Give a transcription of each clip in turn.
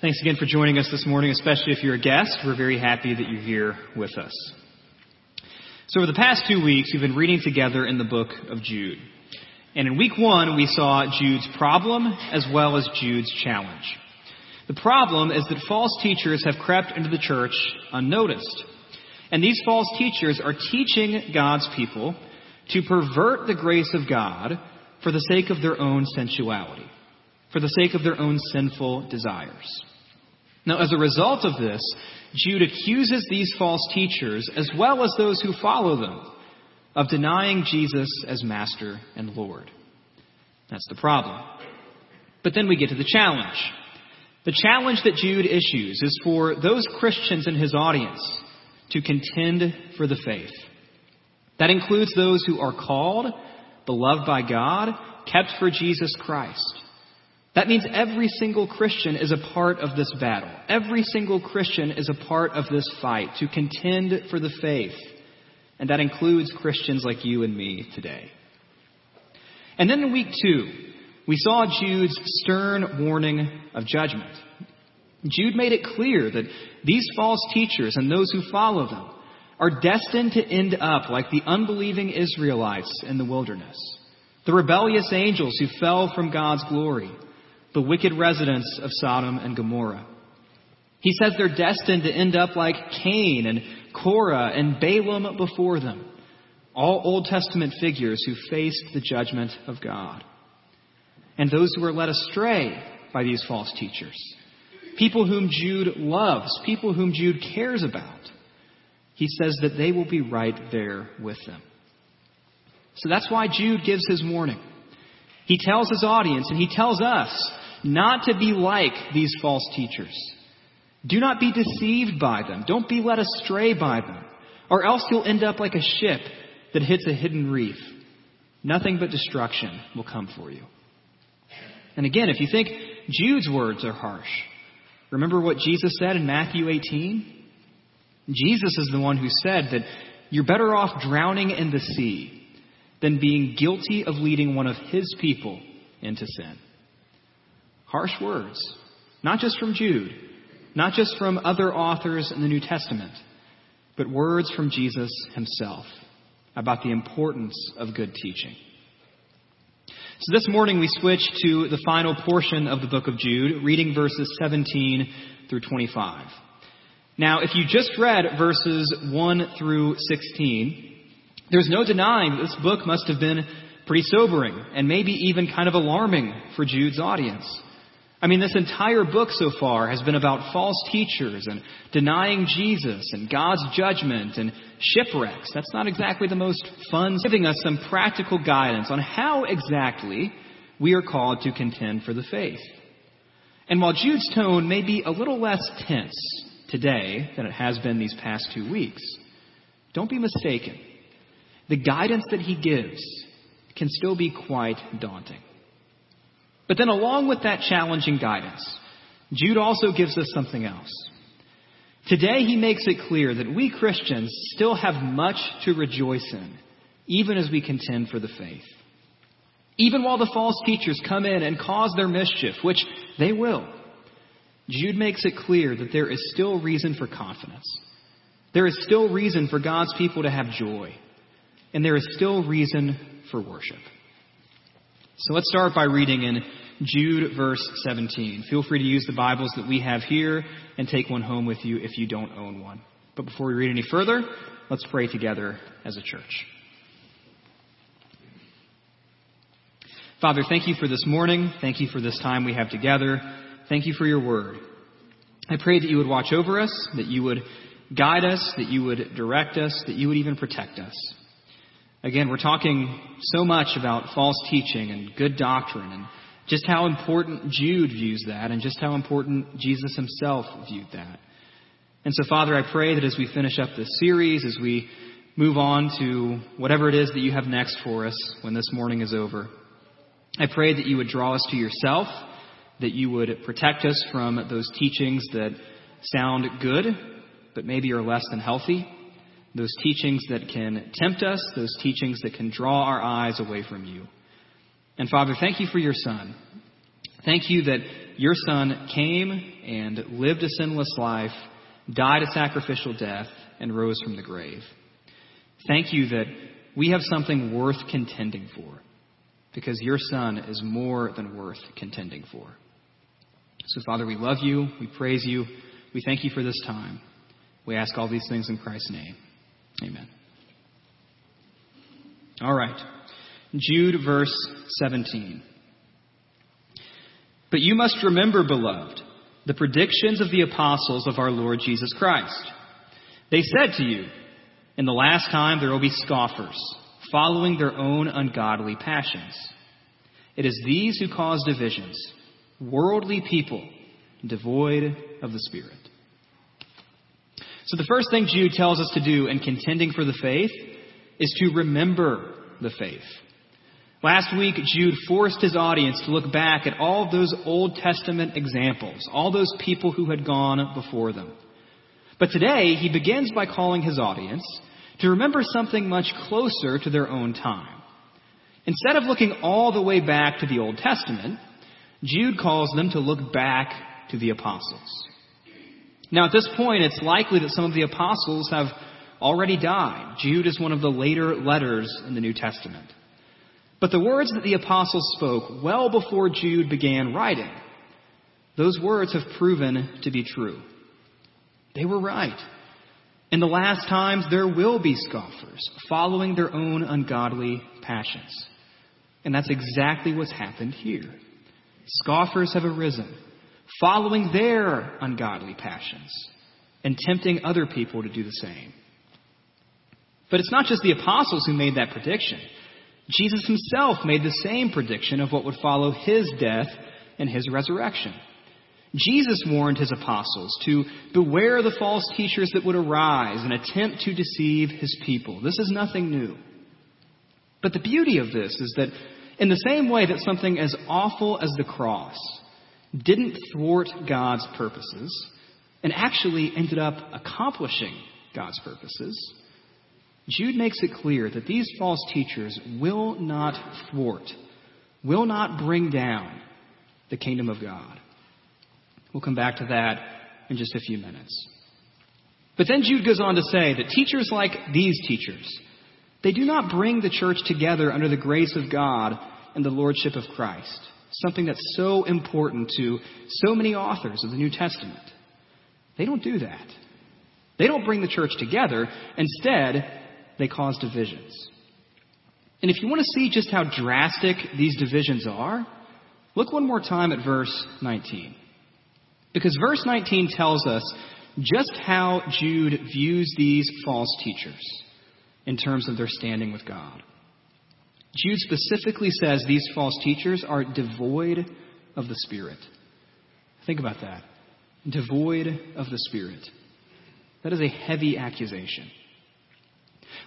Thanks again for joining us this morning, especially if you're a guest. We're very happy that you're here with us. So, over the past two weeks, we've been reading together in the book of Jude. And in week one, we saw Jude's problem as well as Jude's challenge. The problem is that false teachers have crept into the church unnoticed. And these false teachers are teaching God's people to pervert the grace of God for the sake of their own sensuality, for the sake of their own sinful desires. Now, as a result of this, Jude accuses these false teachers, as well as those who follow them, of denying Jesus as Master and Lord. That's the problem. But then we get to the challenge. The challenge that Jude issues is for those Christians in his audience to contend for the faith. That includes those who are called, beloved by God, kept for Jesus Christ. That means every single Christian is a part of this battle. Every single Christian is a part of this fight to contend for the faith. And that includes Christians like you and me today. And then in week two, we saw Jude's stern warning of judgment. Jude made it clear that these false teachers and those who follow them are destined to end up like the unbelieving Israelites in the wilderness, the rebellious angels who fell from God's glory the wicked residents of Sodom and Gomorrah. He says they're destined to end up like Cain and Korah and Balaam before them, all Old Testament figures who faced the judgment of God. And those who are led astray by these false teachers, people whom Jude loves, people whom Jude cares about, he says that they will be right there with them. So that's why Jude gives his warning. He tells his audience and he tells us not to be like these false teachers. Do not be deceived by them. Don't be led astray by them. Or else you'll end up like a ship that hits a hidden reef. Nothing but destruction will come for you. And again, if you think Jude's words are harsh, remember what Jesus said in Matthew 18? Jesus is the one who said that you're better off drowning in the sea than being guilty of leading one of his people into sin. Harsh words, not just from Jude, not just from other authors in the New Testament, but words from Jesus himself about the importance of good teaching. So this morning we switch to the final portion of the book of Jude, reading verses 17 through 25. Now, if you just read verses 1 through 16, there's no denying this book must have been pretty sobering and maybe even kind of alarming for Jude's audience. I mean, this entire book so far has been about false teachers and denying Jesus and God's judgment and shipwrecks. That's not exactly the most fun, giving us some practical guidance on how exactly we are called to contend for the faith. And while Jude's tone may be a little less tense today than it has been these past two weeks, don't be mistaken. The guidance that he gives can still be quite daunting. But then, along with that challenging guidance, Jude also gives us something else. Today, he makes it clear that we Christians still have much to rejoice in, even as we contend for the faith. Even while the false teachers come in and cause their mischief, which they will, Jude makes it clear that there is still reason for confidence. There is still reason for God's people to have joy. And there is still reason for worship. So let's start by reading in Jude, verse 17. Feel free to use the Bibles that we have here and take one home with you if you don't own one. But before we read any further, let's pray together as a church. Father, thank you for this morning. Thank you for this time we have together. Thank you for your word. I pray that you would watch over us, that you would guide us, that you would direct us, that you would even protect us. Again, we're talking so much about false teaching and good doctrine and just how important Jude views that and just how important Jesus himself viewed that. And so, Father, I pray that as we finish up this series, as we move on to whatever it is that you have next for us when this morning is over, I pray that you would draw us to yourself, that you would protect us from those teachings that sound good, but maybe are less than healthy those teachings that can tempt us, those teachings that can draw our eyes away from you. And Father, thank you for your Son. Thank you that your Son came and lived a sinless life, died a sacrificial death, and rose from the grave. Thank you that we have something worth contending for, because your Son is more than worth contending for. So, Father, we love you, we praise you, we thank you for this time. We ask all these things in Christ's name. Amen. All right. Jude, verse 17. But you must remember, beloved, the predictions of the apostles of our Lord Jesus Christ. They said to you, In the last time there will be scoffers, following their own ungodly passions. It is these who cause divisions, worldly people, devoid of the Spirit. So the first thing Jude tells us to do in contending for the faith is to remember the faith. Last week, Jude forced his audience to look back at all those Old Testament examples, all those people who had gone before them. But today, he begins by calling his audience to remember something much closer to their own time. Instead of looking all the way back to the Old Testament, Jude calls them to look back to the apostles. Now, at this point, it's likely that some of the apostles have already died. Jude is one of the later letters in the New Testament. But the words that the apostles spoke well before Jude began writing, those words have proven to be true. They were right. In the last times, there will be scoffers following their own ungodly passions. And that's exactly what's happened here. Scoffers have arisen, following their ungodly passions, and tempting other people to do the same. But it's not just the apostles who made that prediction. Jesus himself made the same prediction of what would follow his death and his resurrection. Jesus warned his apostles to beware the false teachers that would arise and attempt to deceive his people. This is nothing new. But the beauty of this is that in the same way that something as awful as the cross didn't thwart God's purposes and actually ended up accomplishing God's purposes, Jude makes it clear that these false teachers will not thwart, will not bring down the kingdom of God. We'll come back to that in just a few minutes. But then Jude goes on to say that teachers like these teachers, they do not bring the church together under the grace of God and the lordship of Christ, something that's so important to so many authors of the New Testament. They don't do that. They don't bring the church together. Instead, they cause divisions. And if you want to see just how drastic these divisions are, look one more time at verse 19. Because verse 19 tells us just how Jude views these false teachers in terms of their standing with God. Jude specifically says these false teachers are devoid of the Spirit. Think about that. Devoid of the Spirit. That is a heavy accusation.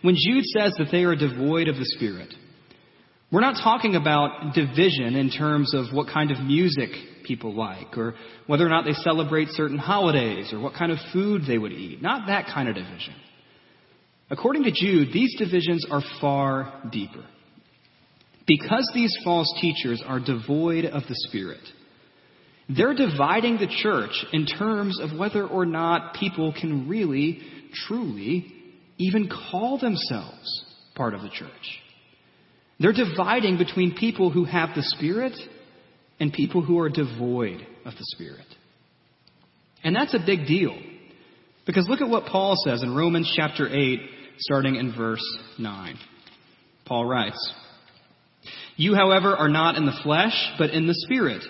When Jude says that they are devoid of the Spirit, we're not talking about division in terms of what kind of music people like, or whether or not they celebrate certain holidays, or what kind of food they would eat. Not that kind of division. According to Jude, these divisions are far deeper. Because these false teachers are devoid of the Spirit, they're dividing the church in terms of whether or not people can really, truly even call themselves part of the church. They're dividing between people who have the Spirit and people who are devoid of the Spirit. And that's a big deal. Because look at what Paul says in Romans chapter 8, starting in verse 9. Paul writes, You, however, are not in the flesh, but in the Spirit,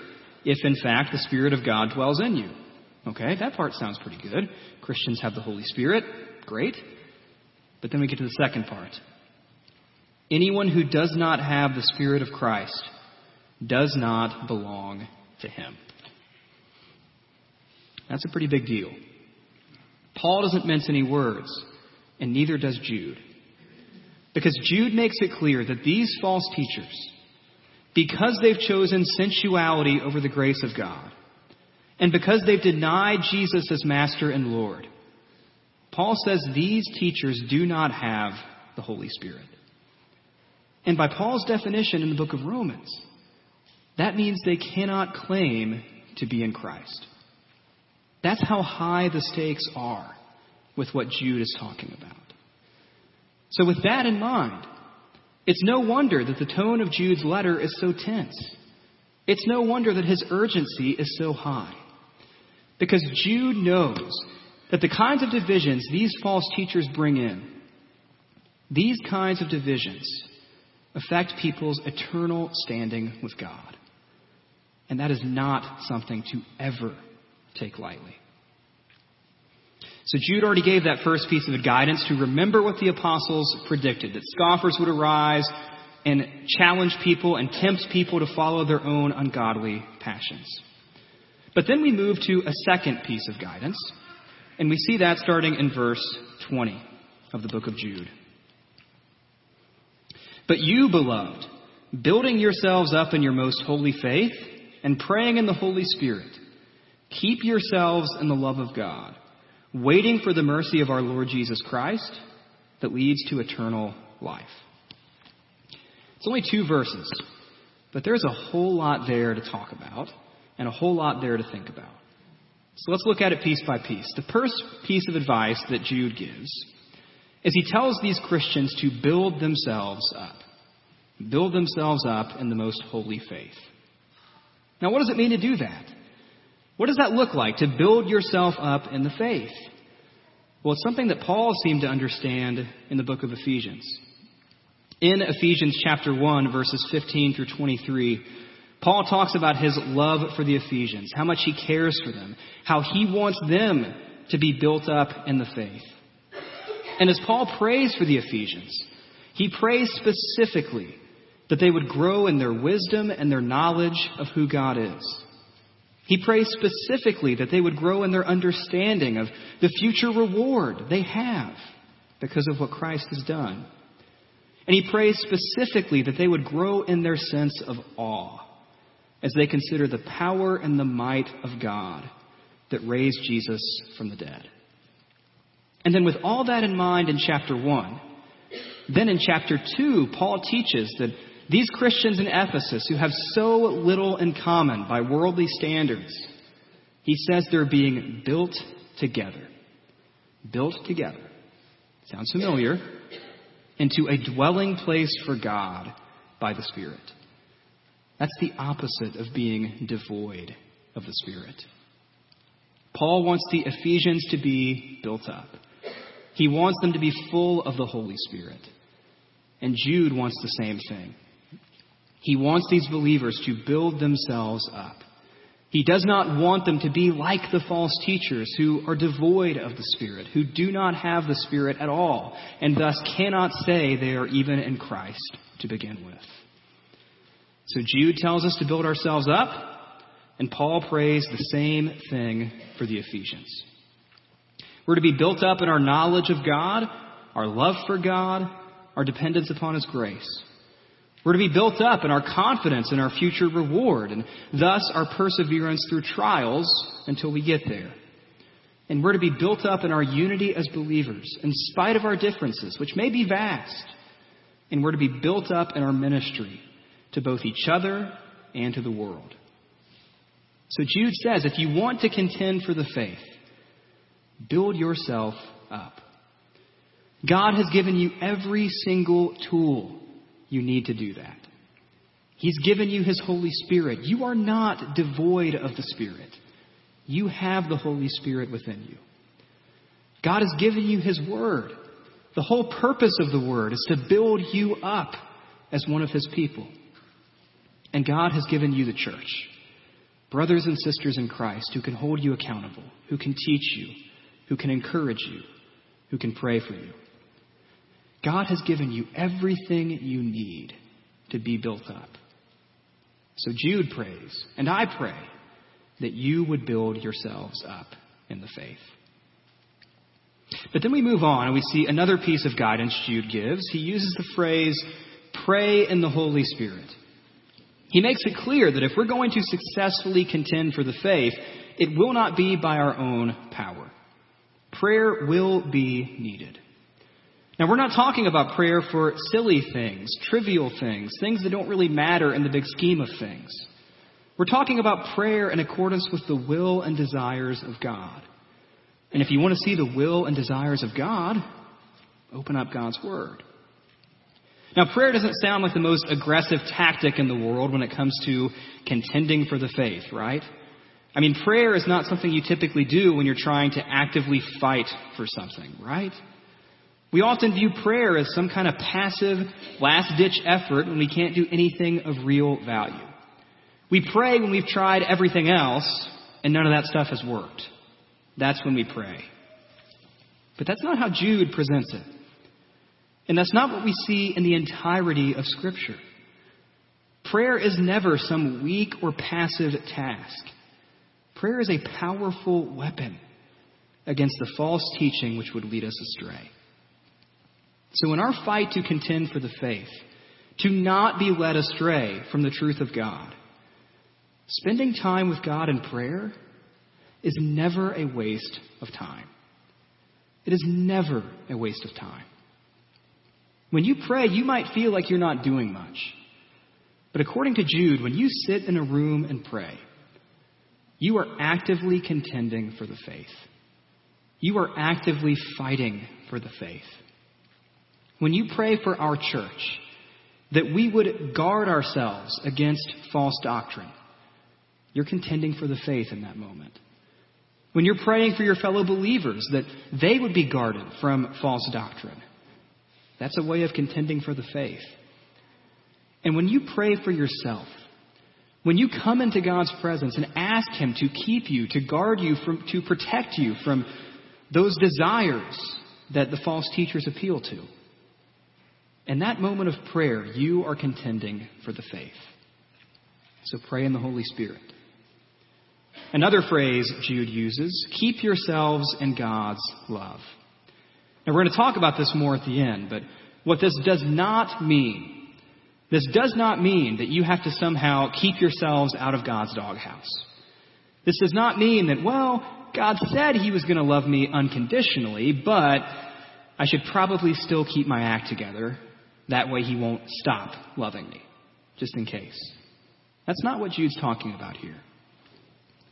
if in fact the Spirit of God dwells in you. Okay, that part sounds pretty good. Christians have the Holy Spirit. Great. But then we get to the second part. Anyone who does not have the Spirit of Christ does not belong to him. That's a pretty big deal. Paul doesn't mince any words, and neither does Jude. Because Jude makes it clear that these false teachers, because they've chosen sensuality over the grace of God, and because they've denied Jesus as Master and Lord, Paul says these teachers do not have the Holy Spirit. And by Paul's definition in the book of Romans, that means they cannot claim to be in Christ. That's how high the stakes are with what Jude is talking about. So, with that in mind, it's no wonder that the tone of Jude's letter is so tense. It's no wonder that his urgency is so high. Because Jude knows that the kinds of divisions these false teachers bring in, these kinds of divisions affect people's eternal standing with God. And that is not something to ever take lightly. So Jude already gave that first piece of guidance to remember what the apostles predicted, that scoffers would arise and challenge people and tempt people to follow their own ungodly passions. But then we move to a second piece of guidance, and we see that starting in verse 20 of the book of Jude. But you, beloved, building yourselves up in your most holy faith and praying in the Holy Spirit, keep yourselves in the love of God waiting for the mercy of our Lord Jesus Christ that leads to eternal life. It's only two verses, but there's a whole lot there to talk about and a whole lot there to think about. So let's look at it piece by piece. The first piece of advice that Jude gives is he tells these Christians to build themselves up. Build themselves up in the most holy faith. Now, what does it mean to do that? What does that look like, to build yourself up in the faith? Well, it's something that Paul seemed to understand in the book of Ephesians. In Ephesians chapter 1, verses 15 through 23, Paul talks about his love for the Ephesians, how much he cares for them, how he wants them to be built up in the faith. And as Paul prays for the Ephesians, he prays specifically that they would grow in their wisdom and their knowledge of who God is. He prays specifically that they would grow in their understanding of the future reward they have because of what Christ has done. And he prays specifically that they would grow in their sense of awe as they consider the power and the might of God that raised Jesus from the dead. And then, with all that in mind in chapter 1, then in chapter 2, Paul teaches that these Christians in Ephesus who have so little in common by worldly standards, he says they're being built together. Built together. Sounds familiar. Into a dwelling place for God by the Spirit. That's the opposite of being devoid of the Spirit. Paul wants the Ephesians to be built up. He wants them to be full of the Holy Spirit. And Jude wants the same thing. He wants these believers to build themselves up. He does not want them to be like the false teachers who are devoid of the Spirit, who do not have the Spirit at all, and thus cannot say they are even in Christ to begin with. So Jude tells us to build ourselves up, and Paul prays the same thing for the Ephesians. We're to be built up in our knowledge of God, our love for God, our dependence upon His grace. We're to be built up in our confidence in our future reward, and thus our perseverance through trials until we get there. And we're to be built up in our unity as believers, in spite of our differences, which may be vast. And we're to be built up in our ministry to both each other and to the world. So Jude says if you want to contend for the faith, build yourself up. God has given you every single tool you need to do that. He's given you His Holy Spirit. You are not devoid of the Spirit. You have the Holy Spirit within you. God has given you His Word. The whole purpose of the Word is to build you up as one of His people. And God has given you the church. Brothers and sisters in Christ who can hold you accountable, who can teach you, who can encourage you, who can pray for you. God has given you everything you need to be built up. So Jude prays, and I pray, that you would build yourselves up in the faith. But then we move on and we see another piece of guidance Jude gives. He uses the phrase, pray in the Holy Spirit. He makes it clear that if we're going to successfully contend for the faith, it will not be by our own power. Prayer will be needed. Now, we're not talking about prayer for silly things, trivial things, things that don't really matter in the big scheme of things. We're talking about prayer in accordance with the will and desires of God. And if you want to see the will and desires of God, open up God's Word. Now, prayer doesn't sound like the most aggressive tactic in the world when it comes to contending for the faith, right? I mean, prayer is not something you typically do when you're trying to actively fight for something, right? We often view prayer as some kind of passive, last ditch effort when we can't do anything of real value. We pray when we've tried everything else and none of that stuff has worked. That's when we pray. But that's not how Jude presents it. And that's not what we see in the entirety of Scripture. Prayer is never some weak or passive task. Prayer is a powerful weapon against the false teaching which would lead us astray. So, in our fight to contend for the faith, to not be led astray from the truth of God, spending time with God in prayer is never a waste of time. It is never a waste of time. When you pray, you might feel like you're not doing much. But according to Jude, when you sit in a room and pray, you are actively contending for the faith. You are actively fighting for the faith. When you pray for our church, that we would guard ourselves against false doctrine, you're contending for the faith in that moment. When you're praying for your fellow believers, that they would be guarded from false doctrine, that's a way of contending for the faith. And when you pray for yourself, when you come into God's presence and ask Him to keep you, to guard you, from, to protect you from those desires that the false teachers appeal to, in that moment of prayer, you are contending for the faith. So pray in the Holy Spirit. Another phrase Jude uses keep yourselves in God's love. Now, we're going to talk about this more at the end, but what this does not mean, this does not mean that you have to somehow keep yourselves out of God's doghouse. This does not mean that, well, God said He was going to love me unconditionally, but I should probably still keep my act together. That way He won't stop loving me, just in case. That's not what Jude's talking about here.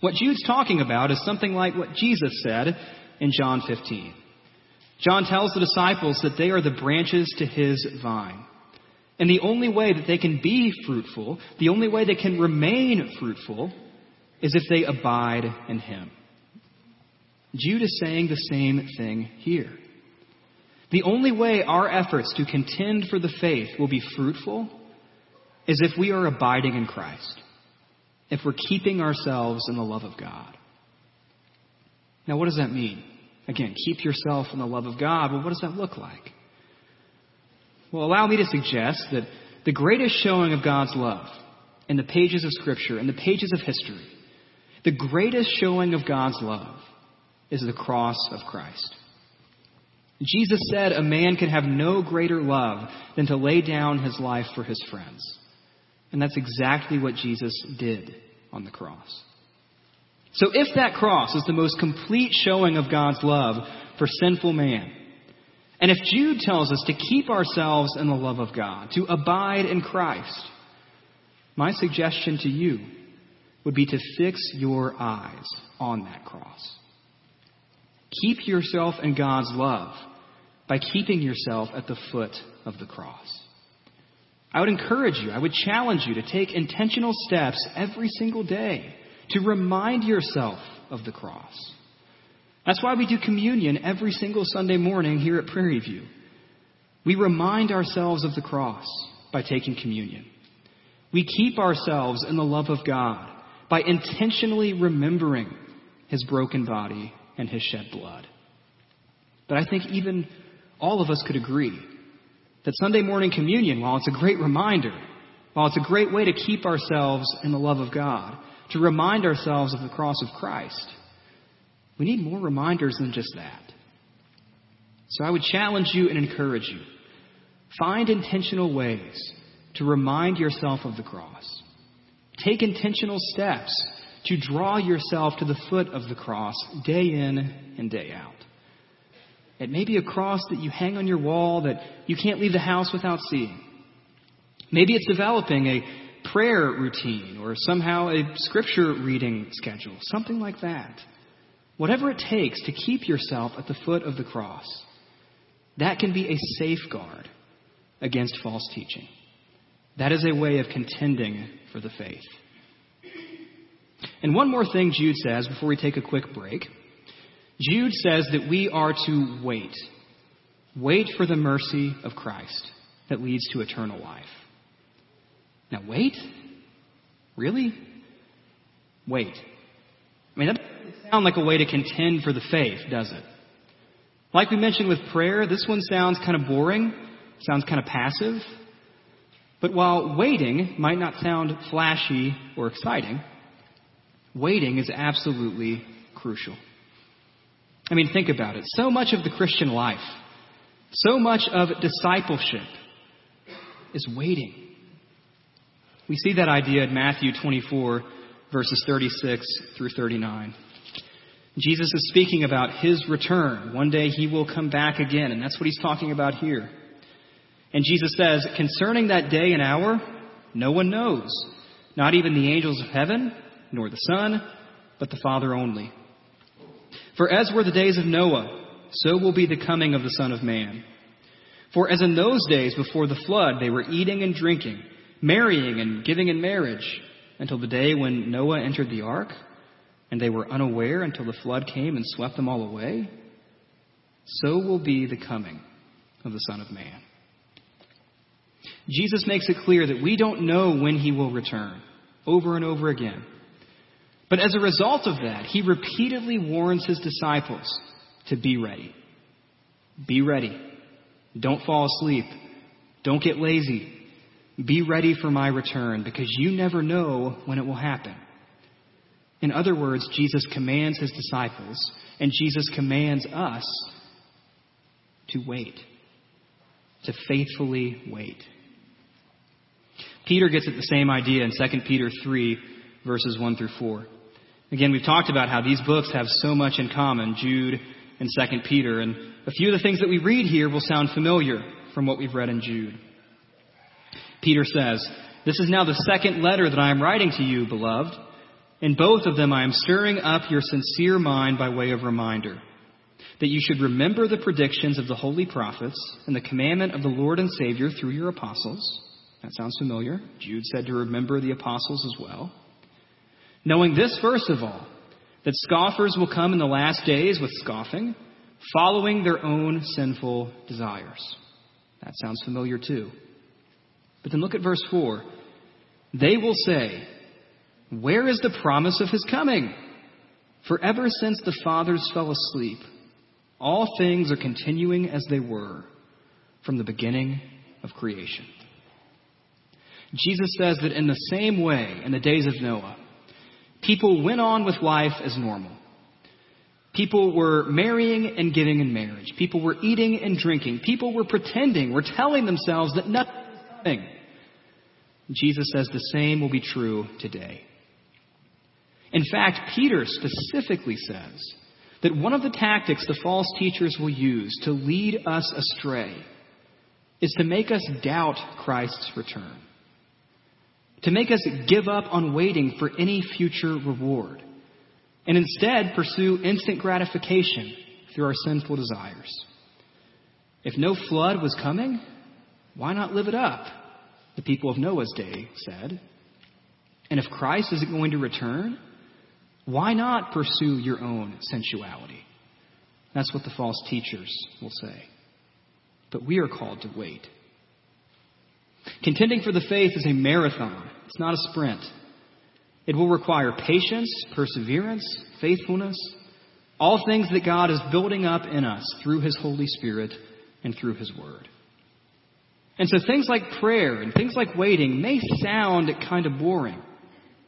What Jude's talking about is something like what Jesus said in John 15. John tells the disciples that they are the branches to his vine. And the only way that they can be fruitful, the only way they can remain fruitful, is if they abide in him. Jude is saying the same thing here. The only way our efforts to contend for the faith will be fruitful is if we are abiding in Christ, if we're keeping ourselves in the love of God. Now, what does that mean? Again, keep yourself in the love of God. Well, what does that look like? Well, allow me to suggest that the greatest showing of God's love in the pages of Scripture, in the pages of history, the greatest showing of God's love is the cross of Christ. Jesus said a man can have no greater love than to lay down his life for his friends. And that's exactly what Jesus did on the cross. So if that cross is the most complete showing of God's love for sinful man, and if Jude tells us to keep ourselves in the love of God, to abide in Christ, my suggestion to you would be to fix your eyes on that cross. Keep yourself in God's love by keeping yourself at the foot of the cross. I would encourage you, I would challenge you to take intentional steps every single day to remind yourself of the cross. That's why we do communion every single Sunday morning here at Prairie View. We remind ourselves of the cross by taking communion. We keep ourselves in the love of God by intentionally remembering his broken body and his shed blood. But I think even all of us could agree that Sunday morning communion, while it's a great reminder, while it's a great way to keep ourselves in the love of God, to remind ourselves of the cross of Christ. We need more reminders than just that. So I would challenge you and encourage you. Find intentional ways to remind yourself of the cross. Take intentional steps to draw yourself to the foot of the cross day in and day out. It may be a cross that you hang on your wall that you can't leave the house without seeing. Maybe it's developing a prayer routine or somehow a scripture reading schedule, something like that. Whatever it takes to keep yourself at the foot of the cross, that can be a safeguard against false teaching. That is a way of contending for the faith. And one more thing Jude says before we take a quick break. Jude says that we are to wait. Wait for the mercy of Christ that leads to eternal life. Now, wait? Really? Wait. I mean, that doesn't sound like a way to contend for the faith, does it? Like we mentioned with prayer, this one sounds kind of boring, sounds kind of passive. But while waiting might not sound flashy or exciting, waiting is absolutely crucial. I mean, think about it. So much of the Christian life, so much of discipleship is waiting. We see that idea in Matthew 24, verses 36 through 39. Jesus is speaking about his return. One day he will come back again, and that's what he's talking about here. And Jesus says, Concerning that day and hour, no one knows, not even the angels of heaven, nor the Son, but the Father only. For as were the days of Noah, so will be the coming of the Son of Man. For as in those days before the flood, they were eating and drinking, marrying and giving in marriage, until the day when Noah entered the ark, and they were unaware until the flood came and swept them all away, so will be the coming of the Son of Man. Jesus makes it clear that we don't know when he will return, over and over again. But as a result of that, he repeatedly warns his disciples to be ready. Be ready. Don't fall asleep. Don't get lazy. Be ready for my return because you never know when it will happen. In other words, Jesus commands his disciples and Jesus commands us to wait, to faithfully wait. Peter gets at the same idea in 2 Peter 3, verses 1 through 4. Again, we've talked about how these books have so much in common, Jude and 2 Peter, and a few of the things that we read here will sound familiar from what we've read in Jude. Peter says, This is now the second letter that I am writing to you, beloved. In both of them I am stirring up your sincere mind by way of reminder, that you should remember the predictions of the holy prophets and the commandment of the Lord and Savior through your apostles that sounds familiar. Jude said to remember the apostles as well. Knowing this, first of all, that scoffers will come in the last days with scoffing, following their own sinful desires. That sounds familiar too. But then look at verse 4. They will say, Where is the promise of his coming? For ever since the fathers fell asleep, all things are continuing as they were from the beginning of creation. Jesus says that in the same way, in the days of Noah, people went on with life as normal. People were marrying and giving in marriage. People were eating and drinking. People were pretending, were telling themselves that nothing coming. Jesus says the same will be true today. In fact, Peter specifically says that one of the tactics the false teachers will use to lead us astray is to make us doubt Christ's return to make us give up on waiting for any future reward, and instead pursue instant gratification through our sinful desires. If no flood was coming, why not live it up? The people of Noah's day said. And if Christ isn't going to return, why not pursue your own sensuality? That's what the false teachers will say. But we are called to wait. Contending for the faith is a marathon, it's not a sprint. It will require patience, perseverance, faithfulness, all things that God is building up in us through His Holy Spirit and through His Word. And so things like prayer and things like waiting may sound kind of boring.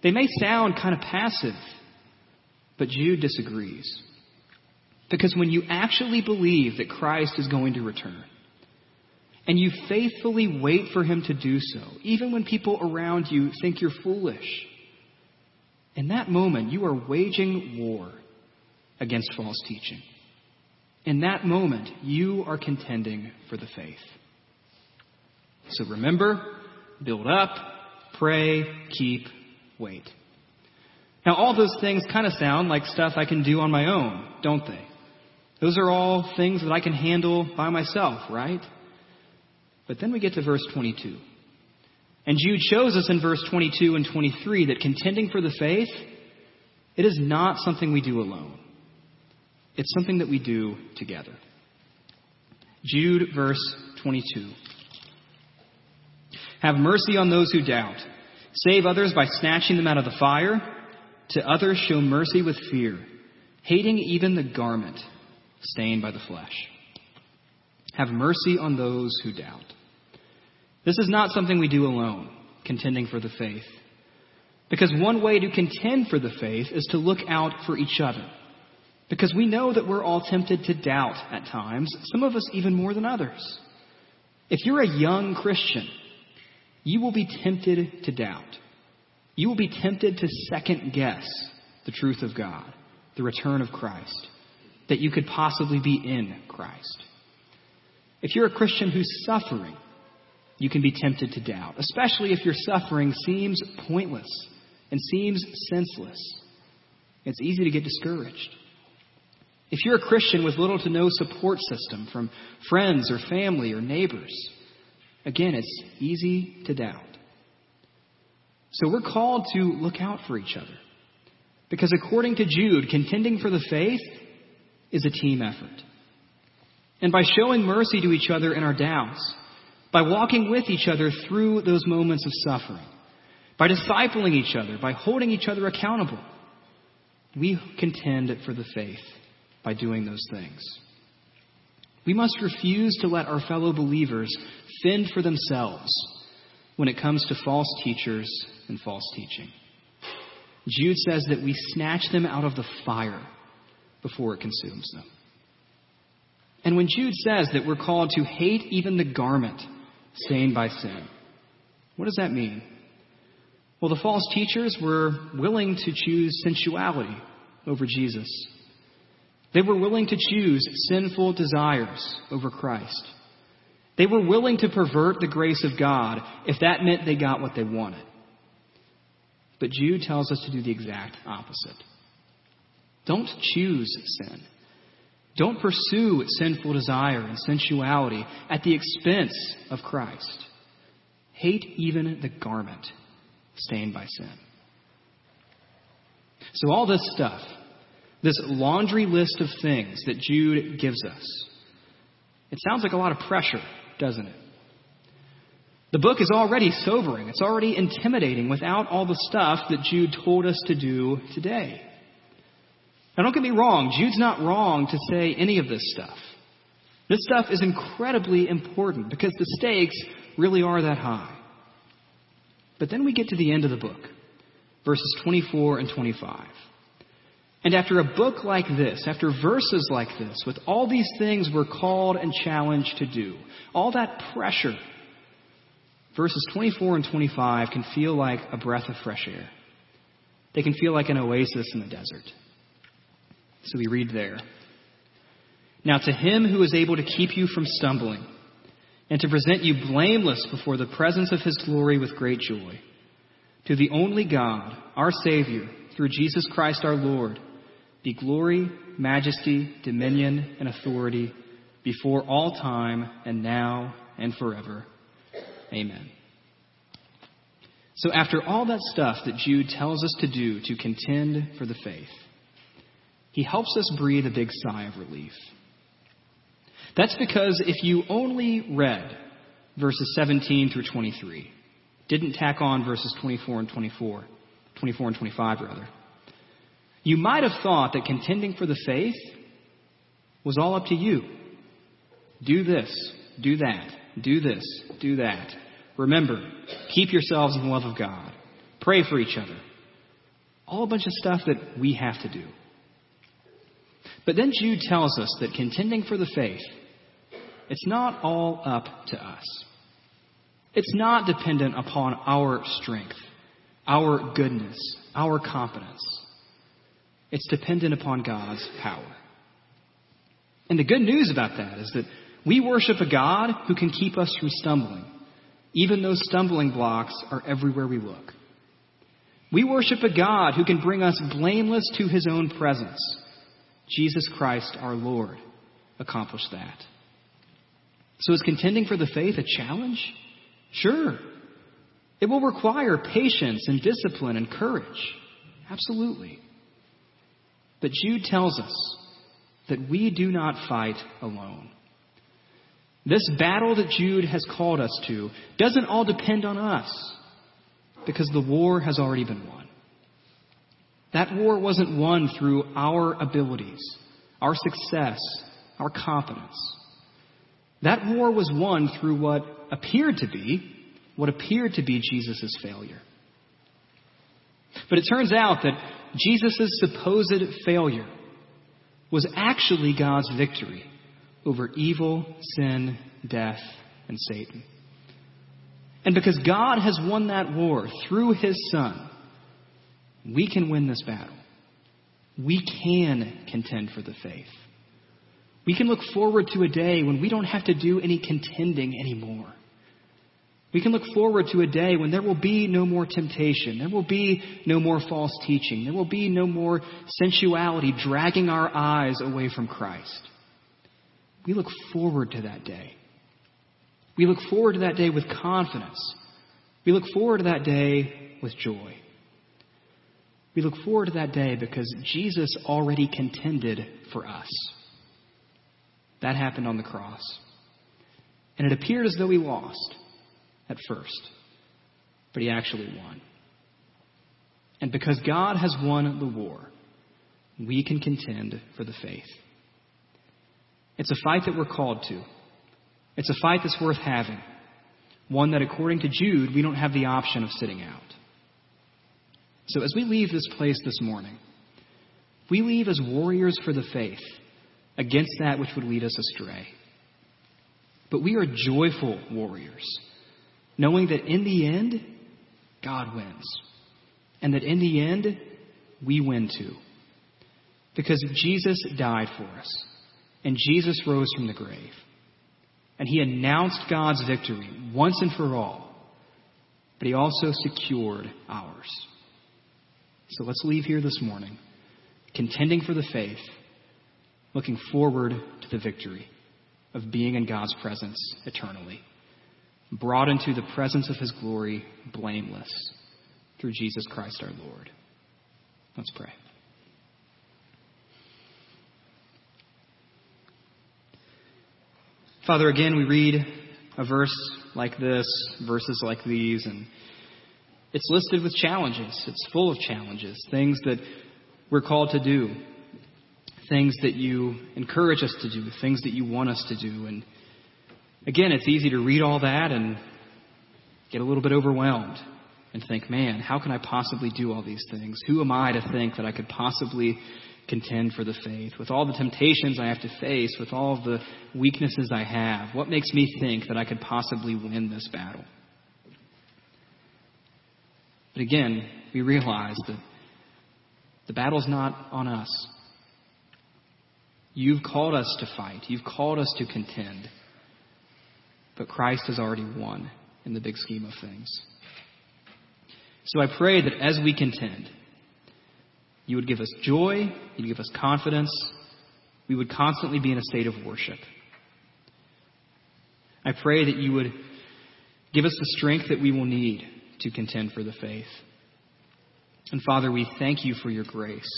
They may sound kind of passive. But Jude disagrees. Because when you actually believe that Christ is going to return, and you faithfully wait for him to do so, even when people around you think you're foolish. In that moment, you are waging war against false teaching. In that moment, you are contending for the faith. So remember, build up, pray, keep, wait. Now, all those things kind of sound like stuff I can do on my own, don't they? Those are all things that I can handle by myself, right? But then we get to verse 22. And Jude shows us in verse 22 and 23 that contending for the faith, it is not something we do alone. It's something that we do together. Jude, verse 22. Have mercy on those who doubt. Save others by snatching them out of the fire. To others show mercy with fear, hating even the garment stained by the flesh. Have mercy on those who doubt. This is not something we do alone, contending for the faith. Because one way to contend for the faith is to look out for each other. Because we know that we're all tempted to doubt at times, some of us even more than others. If you're a young Christian, you will be tempted to doubt. You will be tempted to second guess the truth of God, the return of Christ, that you could possibly be in Christ. If you're a Christian who's suffering, you can be tempted to doubt, especially if your suffering seems pointless and seems senseless. It's easy to get discouraged. If you're a Christian with little to no support system from friends or family or neighbors, again, it's easy to doubt. So we're called to look out for each other. Because according to Jude, contending for the faith is a team effort. And by showing mercy to each other in our doubts, by walking with each other through those moments of suffering, by discipling each other, by holding each other accountable, we contend for the faith by doing those things. We must refuse to let our fellow believers fend for themselves when it comes to false teachers and false teaching. Jude says that we snatch them out of the fire before it consumes them. And when Jude says that we're called to hate even the garment stained by sin, what does that mean? Well, the false teachers were willing to choose sensuality over Jesus. They were willing to choose sinful desires over Christ. They were willing to pervert the grace of God if that meant they got what they wanted. But Jude tells us to do the exact opposite. Don't choose sin. Don't pursue sinful desire and sensuality at the expense of Christ. Hate even the garment stained by sin. So, all this stuff, this laundry list of things that Jude gives us. It sounds like a lot of pressure, doesn't it? The book is already sobering. It's already intimidating without all the stuff that Jude told us to do today. Now, don't get me wrong. Jude's not wrong to say any of this stuff. This stuff is incredibly important because the stakes really are that high. But then we get to the end of the book, verses 24 and 25. And after a book like this, after verses like this, with all these things we're called and challenged to do, all that pressure, verses 24 and 25 can feel like a breath of fresh air. They can feel like an oasis in the desert. So we read there. Now to him who is able to keep you from stumbling and to present you blameless before the presence of his glory with great joy, to the only God, our Savior, through Jesus Christ our Lord, be glory, majesty, dominion, and authority before all time and now and forever. Amen. So, after all that stuff that Jude tells us to do to contend for the faith, he helps us breathe a big sigh of relief. That's because if you only read verses 17 through 23, didn't tack on verses 24 and 24, 24 and 25 rather, you might have thought that contending for the faith was all up to you. Do this, do that, do this, do that. Remember, keep yourselves in the love of God. Pray for each other. All a bunch of stuff that we have to do. But then Jude tells us that contending for the faith, it's not all up to us. It's not dependent upon our strength, our goodness, our competence. It's dependent upon God's power. And the good news about that is that we worship a God who can keep us from stumbling. Even though stumbling blocks are everywhere we look. We worship a God who can bring us blameless to his own presence. Jesus Christ, our Lord, accomplished that. So is contending for the faith a challenge? Sure. It will require patience and discipline and courage. Absolutely. But Jude tells us that we do not fight alone. This battle that Jude has called us to doesn't all depend on us because the war has already been won. That war wasn't won through our abilities, our success, our competence. That war was won through what appeared to be, what appeared to be Jesus' failure. But it turns out that Jesus' supposed failure was actually God's victory over evil, sin, death, and Satan. And because God has won that war through his Son, we can win this battle. We can contend for the faith. We can look forward to a day when we don't have to do any contending anymore. We can look forward to a day when there will be no more temptation. There will be no more false teaching. There will be no more sensuality dragging our eyes away from Christ. We look forward to that day. We look forward to that day with confidence. We look forward to that day with joy. We look forward to that day because Jesus already contended for us. That happened on the cross. And it appeared as though he lost at first, but he actually won. And because God has won the war, we can contend for the faith. It's a fight that we're called to. It's a fight that's worth having. One that, according to Jude, we don't have the option of sitting out. So as we leave this place this morning, we leave as warriors for the faith against that which would lead us astray. But we are joyful warriors knowing that in the end, God wins. And that in the end, we win too. Because Jesus died for us. And Jesus rose from the grave. And he announced God's victory once and for all. But he also secured ours. So let's leave here this morning, contending for the faith, looking forward to the victory of being in God's presence eternally brought into the presence of his glory blameless through Jesus Christ our Lord. Let's pray. Father, again, we read a verse like this, verses like these, and it's listed with challenges. It's full of challenges, things that we're called to do, things that you encourage us to do, things that you want us to do. And Again, it's easy to read all that and get a little bit overwhelmed and think, man, how can I possibly do all these things? Who am I to think that I could possibly contend for the faith? With all the temptations I have to face, with all the weaknesses I have, what makes me think that I could possibly win this battle? But again, we realize that the battle's not on us. You've called us to fight. You've called us to contend. But Christ has already won in the big scheme of things. So I pray that as we contend, you would give us joy, you'd give us confidence, we would constantly be in a state of worship. I pray that you would give us the strength that we will need to contend for the faith. And Father, we thank you for your grace.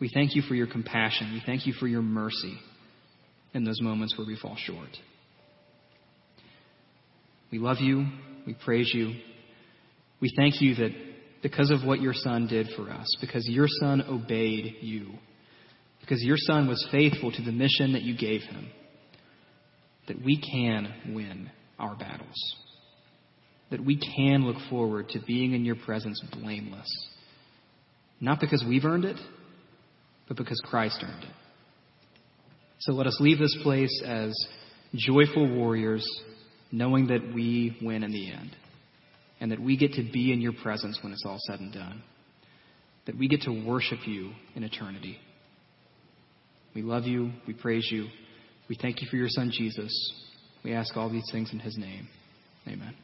We thank you for your compassion. We thank you for your mercy in those moments where we fall short. We love you. We praise you. We thank you that because of what your Son did for us, because your Son obeyed you, because your Son was faithful to the mission that you gave him, that we can win our battles. That we can look forward to being in your presence blameless. Not because we've earned it, but because Christ earned it. So let us leave this place as joyful warriors knowing that we win in the end and that we get to be in your presence when it's all said and done, that we get to worship you in eternity. We love you. We praise you. We thank you for your son, Jesus. We ask all these things in his name. Amen.